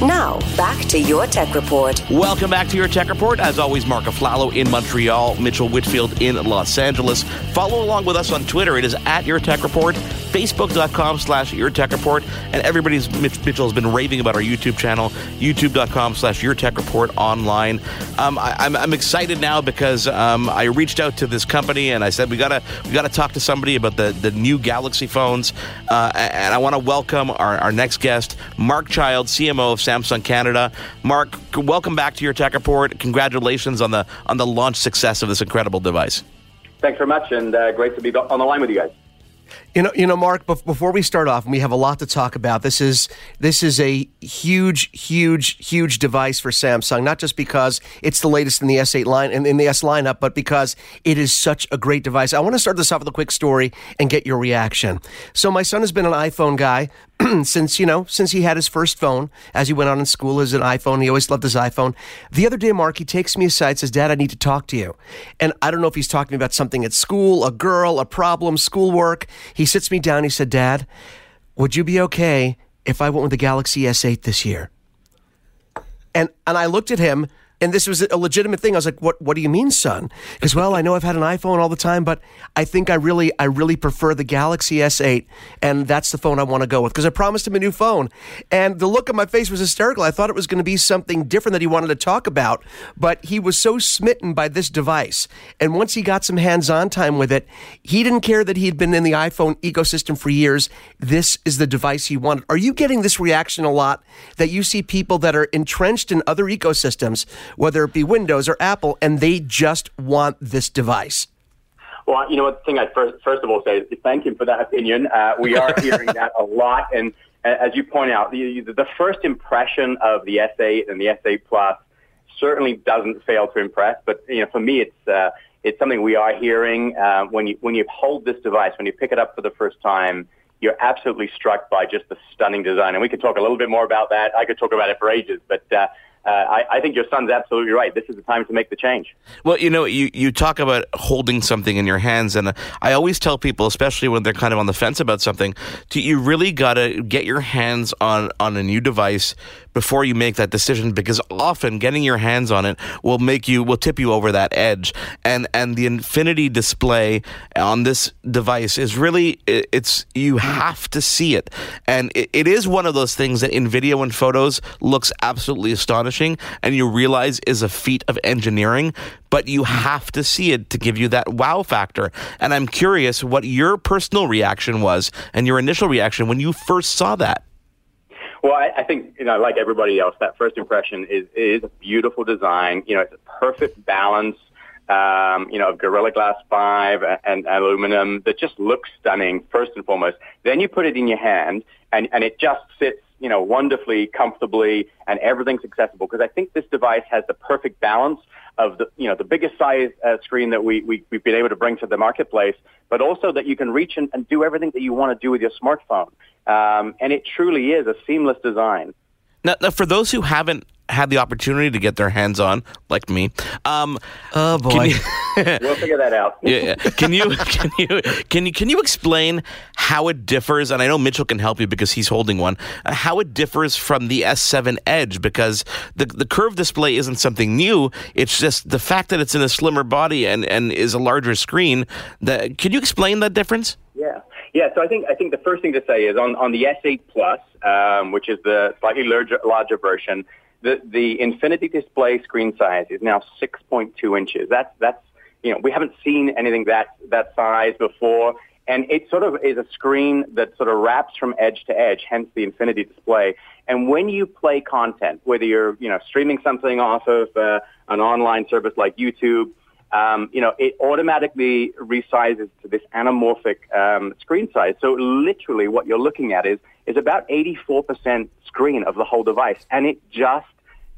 Now, back to your tech report. Welcome back to your tech report. As always, Mark Aflalo in Montreal, Mitchell Whitfield in Los Angeles. Follow along with us on Twitter. It is at your tech report, facebook.com slash your tech report. And everybody's Mitch Mitchell has been raving about our YouTube channel, youtube.com slash your tech report online. Um, I, am excited now because um, I reached out to this company and I said we gotta we gotta talk to somebody about the, the new Galaxy phones. Uh, and I want to welcome our, our next guest, Mark Childs, CMO of Samsung Canada. Mark, welcome back to your tech report. Congratulations on the on the launch success of this incredible device. Thanks very much, and uh, great to be on the line with you guys. You know, you know, Mark. Before we start off, and we have a lot to talk about. This is this is a huge, huge, huge device for Samsung. Not just because it's the latest in the S8 line and in the S lineup, but because it is such a great device. I want to start this off with a quick story and get your reaction. So, my son has been an iPhone guy since you know since he had his first phone as he went on in school as an iphone he always loved his iphone the other day mark he takes me aside says dad i need to talk to you and i don't know if he's talking about something at school a girl a problem schoolwork he sits me down he said dad would you be okay if i went with the galaxy s8 this year? And and i looked at him and this was a legitimate thing. I was like, "What? What do you mean, son?" Because well, I know I've had an iPhone all the time, but I think I really, I really prefer the Galaxy S8, and that's the phone I want to go with. Because I promised him a new phone, and the look on my face was hysterical. I thought it was going to be something different that he wanted to talk about, but he was so smitten by this device, and once he got some hands-on time with it, he didn't care that he'd been in the iPhone ecosystem for years. This is the device he wanted. Are you getting this reaction a lot? That you see people that are entrenched in other ecosystems whether it be Windows or Apple, and they just want this device. Well, you know what? The thing I first, first of all say is thank you for that opinion. Uh, we are hearing that a lot, and as you point out, the, the first impression of the S8 and the S8 Plus certainly doesn't fail to impress. But you know, for me, it's uh, it's something we are hearing uh, when you when you hold this device, when you pick it up for the first time. You're absolutely struck by just the stunning design, and we could talk a little bit more about that. I could talk about it for ages, but uh, uh, I, I, think your son's absolutely right. This is the time to make the change. Well, you know, you, you talk about holding something in your hands, and I always tell people, especially when they're kind of on the fence about something, to, you really got to get your hands on, on a new device before you make that decision because often getting your hands on it will make you will tip you over that edge and and the infinity display on this device is really it's you have to see it and it, it is one of those things that in video and photos looks absolutely astonishing and you realize is a feat of engineering but you have to see it to give you that wow factor and i'm curious what your personal reaction was and your initial reaction when you first saw that well, I, I think you know, like everybody else, that first impression is is a beautiful design. You know, it's a perfect balance. Um, you know, of Gorilla Glass 5 and, and aluminum that just looks stunning, first and foremost. Then you put it in your hand, and, and it just sits, you know, wonderfully, comfortably, and everything's accessible. Because I think this device has the perfect balance of the, you know, the biggest size uh, screen that we, we, we've been able to bring to the marketplace, but also that you can reach and, and do everything that you want to do with your smartphone. Um, and it truly is a seamless design. Now, now, for those who haven't had the opportunity to get their hands on, like me, um, oh boy, you, we'll figure that out. yeah, yeah, Can you can you can you can you explain how it differs? And I know Mitchell can help you because he's holding one. Uh, how it differs from the S7 Edge because the the curved display isn't something new. It's just the fact that it's in a slimmer body and and is a larger screen. That can you explain that difference? Yeah. Yeah, so I think I think the first thing to say is on, on the S8 Plus, um, which is the slightly larger, larger version, the the Infinity Display screen size is now 6.2 inches. That's that's you know we haven't seen anything that that size before, and it sort of is a screen that sort of wraps from edge to edge. Hence the Infinity Display. And when you play content, whether you're you know streaming something off of uh, an online service like YouTube um, you know, it automatically resizes to this anamorphic um, screen size. So literally, what you're looking at is is about 84% screen of the whole device, and it just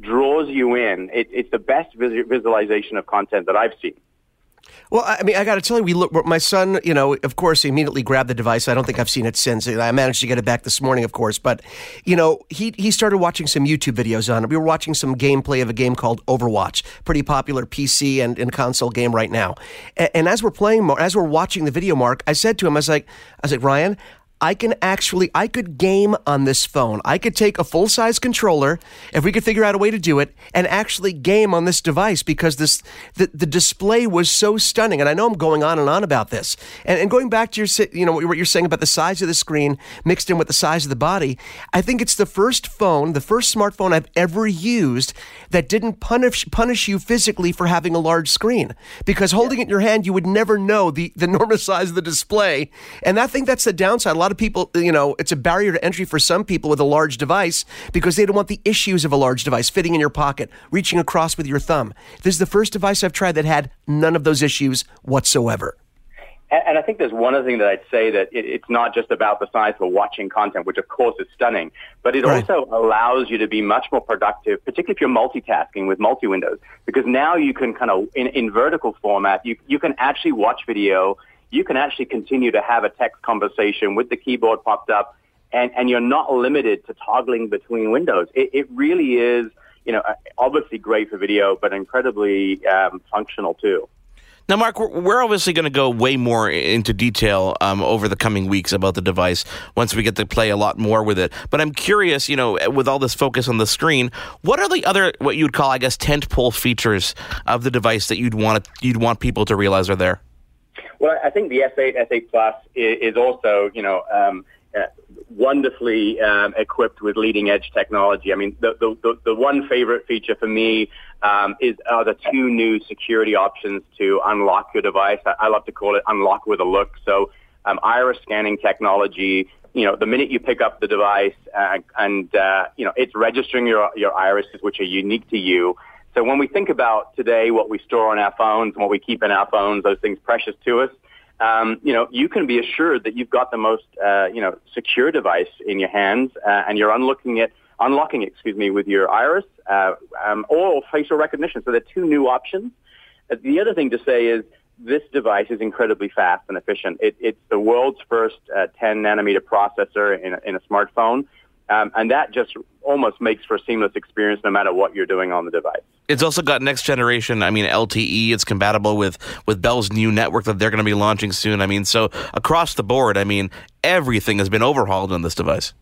draws you in. It, it's the best visualization of content that I've seen. Well, I mean, I got to tell you, we look. My son, you know, of course, he immediately grabbed the device. I don't think I've seen it since. I managed to get it back this morning, of course, but you know, he he started watching some YouTube videos on it. We were watching some gameplay of a game called Overwatch, pretty popular PC and, and console game right now. And, and as we're playing, as we're watching the video, Mark, I said to him, I was like, I was like, Ryan, I can actually, I could game on this phone. I could take a full size controller, if we could figure out a way to do it, and actually game on this device because this, the, the display was so stunning. And I know I'm going on and on about this. And, and going back to your, you know, what you're saying about the size of the screen mixed in with the size of the body, I think it's the first phone, the first smartphone I've ever used that didn't punish, punish you physically for having a large screen. Because holding it in your hand, you would never know the, the enormous size of the display. And I think that's the downside. A lot lot of people, you know, it's a barrier to entry for some people with a large device because they don't want the issues of a large device fitting in your pocket, reaching across with your thumb. This is the first device I've tried that had none of those issues whatsoever. And, I think there's one other thing that I'd say that it, it's not just about the size for watching content, which of course is stunning, but it right. also allows you to be much more productive, particularly if you're multitasking with multi-windows, because now you can kind of, in, in vertical format, you, you can actually watch video you can actually continue to have a text conversation with the keyboard popped up, and, and you're not limited to toggling between windows. It, it really is, you know, obviously great for video, but incredibly um, functional too. Now, Mark, we're obviously going to go way more into detail um, over the coming weeks about the device once we get to play a lot more with it. But I'm curious, you know, with all this focus on the screen, what are the other what you'd call, I guess, tentpole features of the device that you'd want you'd want people to realize are there? Well, I think the S8, S8 Plus is, also, you know, um, uh, wonderfully um, equipped with leading edge technology. I mean, the, the, the one favorite feature for me um, is are the two new security options to unlock your device. I, I love to call it unlock with a look. So um, iris scanning technology, you know, the minute you pick up the device uh, and, uh, you know, it's registering your, your irises, which are unique to you. So when we think about today what we store on our phones and what we keep in our phones, those things precious to us, um, you know, you can be assured that you've got the most, uh, you know, secure device in your hands, uh, and you're unlocking it, unlocking, excuse me, with your iris uh, um, or facial recognition. So there are two new options. Uh, the other thing to say is this device is incredibly fast and efficient. It, it's the world's first uh, 10 nanometer processor in in a smartphone. Um, and that just almost makes for a seamless experience no matter what you're doing on the device. It's also got next generation, I mean, LTE. It's compatible with, with Bell's new network that they're going to be launching soon. I mean, so across the board, I mean, everything has been overhauled on this device.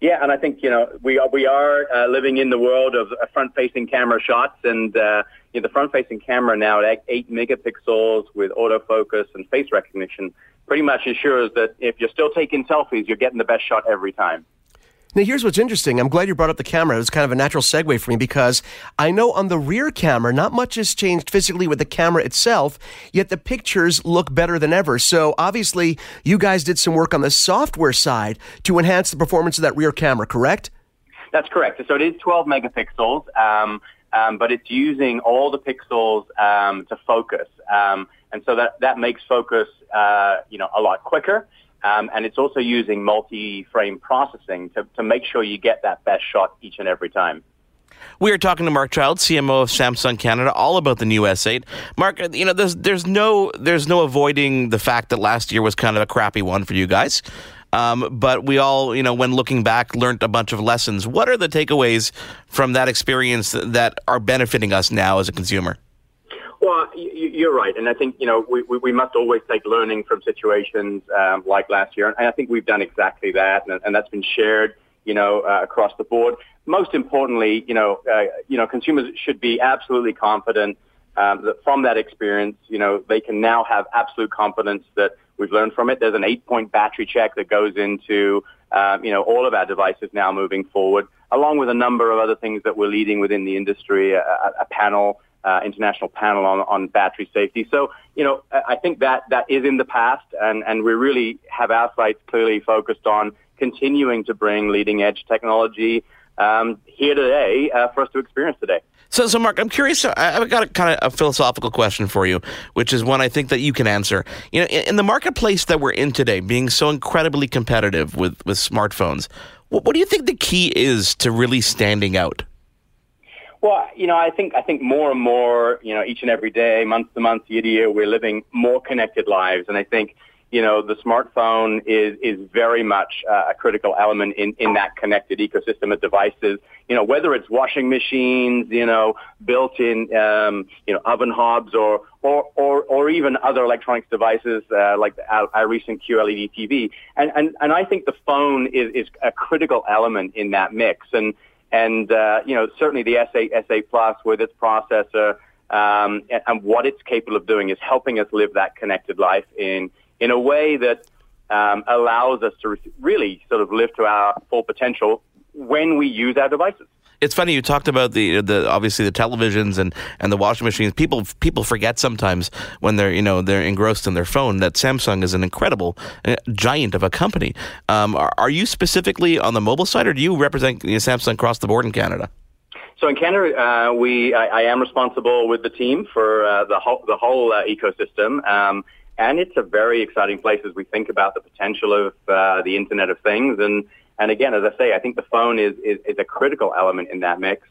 Yeah, and I think you know we are, we are uh, living in the world of uh, front-facing camera shots, and uh, you know, the front-facing camera now at eight megapixels with autofocus and face recognition pretty much ensures that if you're still taking selfies, you're getting the best shot every time. Now, here's what's interesting. I'm glad you brought up the camera. It was kind of a natural segue for me because I know on the rear camera, not much has changed physically with the camera itself, yet the pictures look better than ever. So, obviously, you guys did some work on the software side to enhance the performance of that rear camera, correct? That's correct. So, it is 12 megapixels, um, um, but it's using all the pixels um, to focus. Um, and so that, that makes focus, uh, you know, a lot quicker. Um, and it's also using multi-frame processing to, to make sure you get that best shot each and every time. We are talking to Mark Childs, CMO of Samsung Canada, all about the new S8. Mark, you know, there's there's no there's no avoiding the fact that last year was kind of a crappy one for you guys. Um, but we all, you know, when looking back, learned a bunch of lessons. What are the takeaways from that experience that are benefiting us now as a consumer? Well, you're right, and I think you know we, we must always take learning from situations um, like last year, and I think we've done exactly that, and, and that's been shared, you know, uh, across the board. Most importantly, you know, uh, you know, consumers should be absolutely confident um, that from that experience, you know, they can now have absolute confidence that we've learned from it. There's an eight-point battery check that goes into, um, you know, all of our devices now moving forward, along with a number of other things that we're leading within the industry, a, a panel uh, international panel on, on battery safety. So, you know, I think that that is in the past, and, and we really have our sights clearly focused on continuing to bring leading edge technology um, here today uh, for us to experience today. So, so Mark, I'm curious. I've got a kind of a philosophical question for you, which is one I think that you can answer. You know, in the marketplace that we're in today, being so incredibly competitive with with smartphones, what, what do you think the key is to really standing out? Well, you know, I think I think more and more, you know, each and every day, month to month, year to year, we're living more connected lives, and I think you know, the smartphone is, is very much uh, a critical element in, in that connected ecosystem of devices. You know, whether it's washing machines, you know, built-in, um, you know, oven hobs or, or, or, or even other electronics devices uh, like our, our recent QLED TV. And, and, and I think the phone is, is a critical element in that mix. And, and uh, you know, certainly the S8, S8 Plus with its processor um, and, and what it's capable of doing is helping us live that connected life in in a way that um, allows us to really sort of live to our full potential when we use our devices. It's funny you talked about the the obviously the televisions and, and the washing machines. People people forget sometimes when they're you know they're engrossed in their phone that Samsung is an incredible uh, giant of a company. Um, are, are, you specifically on the mobile side, or do you represent you know, Samsung across the board in Canada? So in Canada, uh, we I, I, am responsible with the team for uh, the whole the whole uh, ecosystem. Um, and it's a very exciting place as we think about the potential of uh, the Internet of Things. And, and again, as I say, I think the phone is, is, is a critical element in that mix.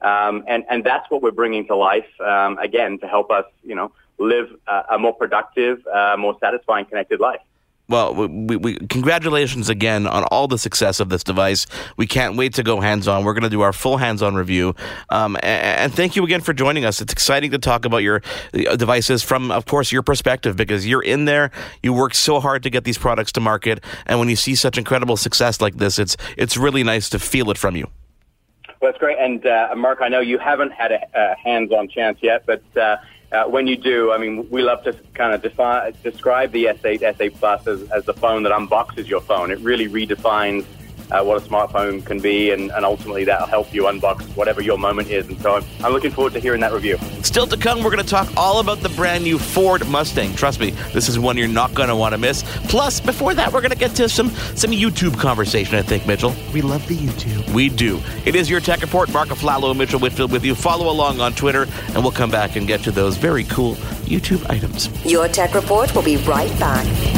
Um, and, and that's what we're bringing to life, um, again, to help us, you know, live a, a more productive, uh, more satisfying, connected life well, we, we, congratulations again on all the success of this device. We can't wait to go hands on. We're going to do our full hands on review. Um, and, and, thank you again for joining us. It's exciting to talk about your uh, devices from, of course, your perspective because you're in there. You work so hard to get these products to market, and when you see such incredible success like this, it's it's really nice to feel it from you. Well, that's great. And uh, Mark, I know you haven't had a, a hands-on chance yet, but. Uh, uh, when you do, I mean, we love to kind of defi- describe the S8, S8 Plus as, as the phone that unboxes your phone. It really redefines uh, what a smartphone can be, and, and ultimately that'll help you unbox whatever your moment is. And so I'm, I'm looking forward to hearing that review. Still to come, we're going to talk all about the brand new Ford Mustang. Trust me, this is one you're not going to want to miss. Plus, before that, we're going to get to some some YouTube conversation. I think, Mitchell. We love the YouTube. We do. It is your tech report. Mark Aflalo, Mitchell Whitfield with you. Follow along on Twitter, and we'll come back and get to those very cool YouTube items. Your tech report will be right back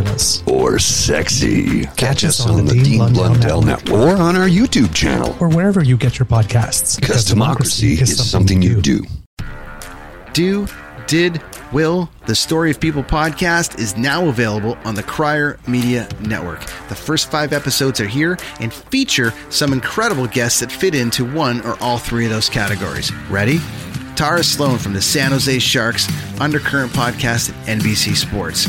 fabulous or sexy. Catch, Catch us on, on the, Dean, Dean Blundell, Blundell Network. or on our YouTube channel or wherever you get your podcasts. Because, because democracy, democracy, is, something, you do. Do, did, will. The Story of People podcast is now available on the Crier Media Network. The first five episodes are here and feature some incredible guests that fit into one or all three of those categories. Ready? Tara Sloan from the San Jose Sharks Undercurrent podcast at NBC Sports.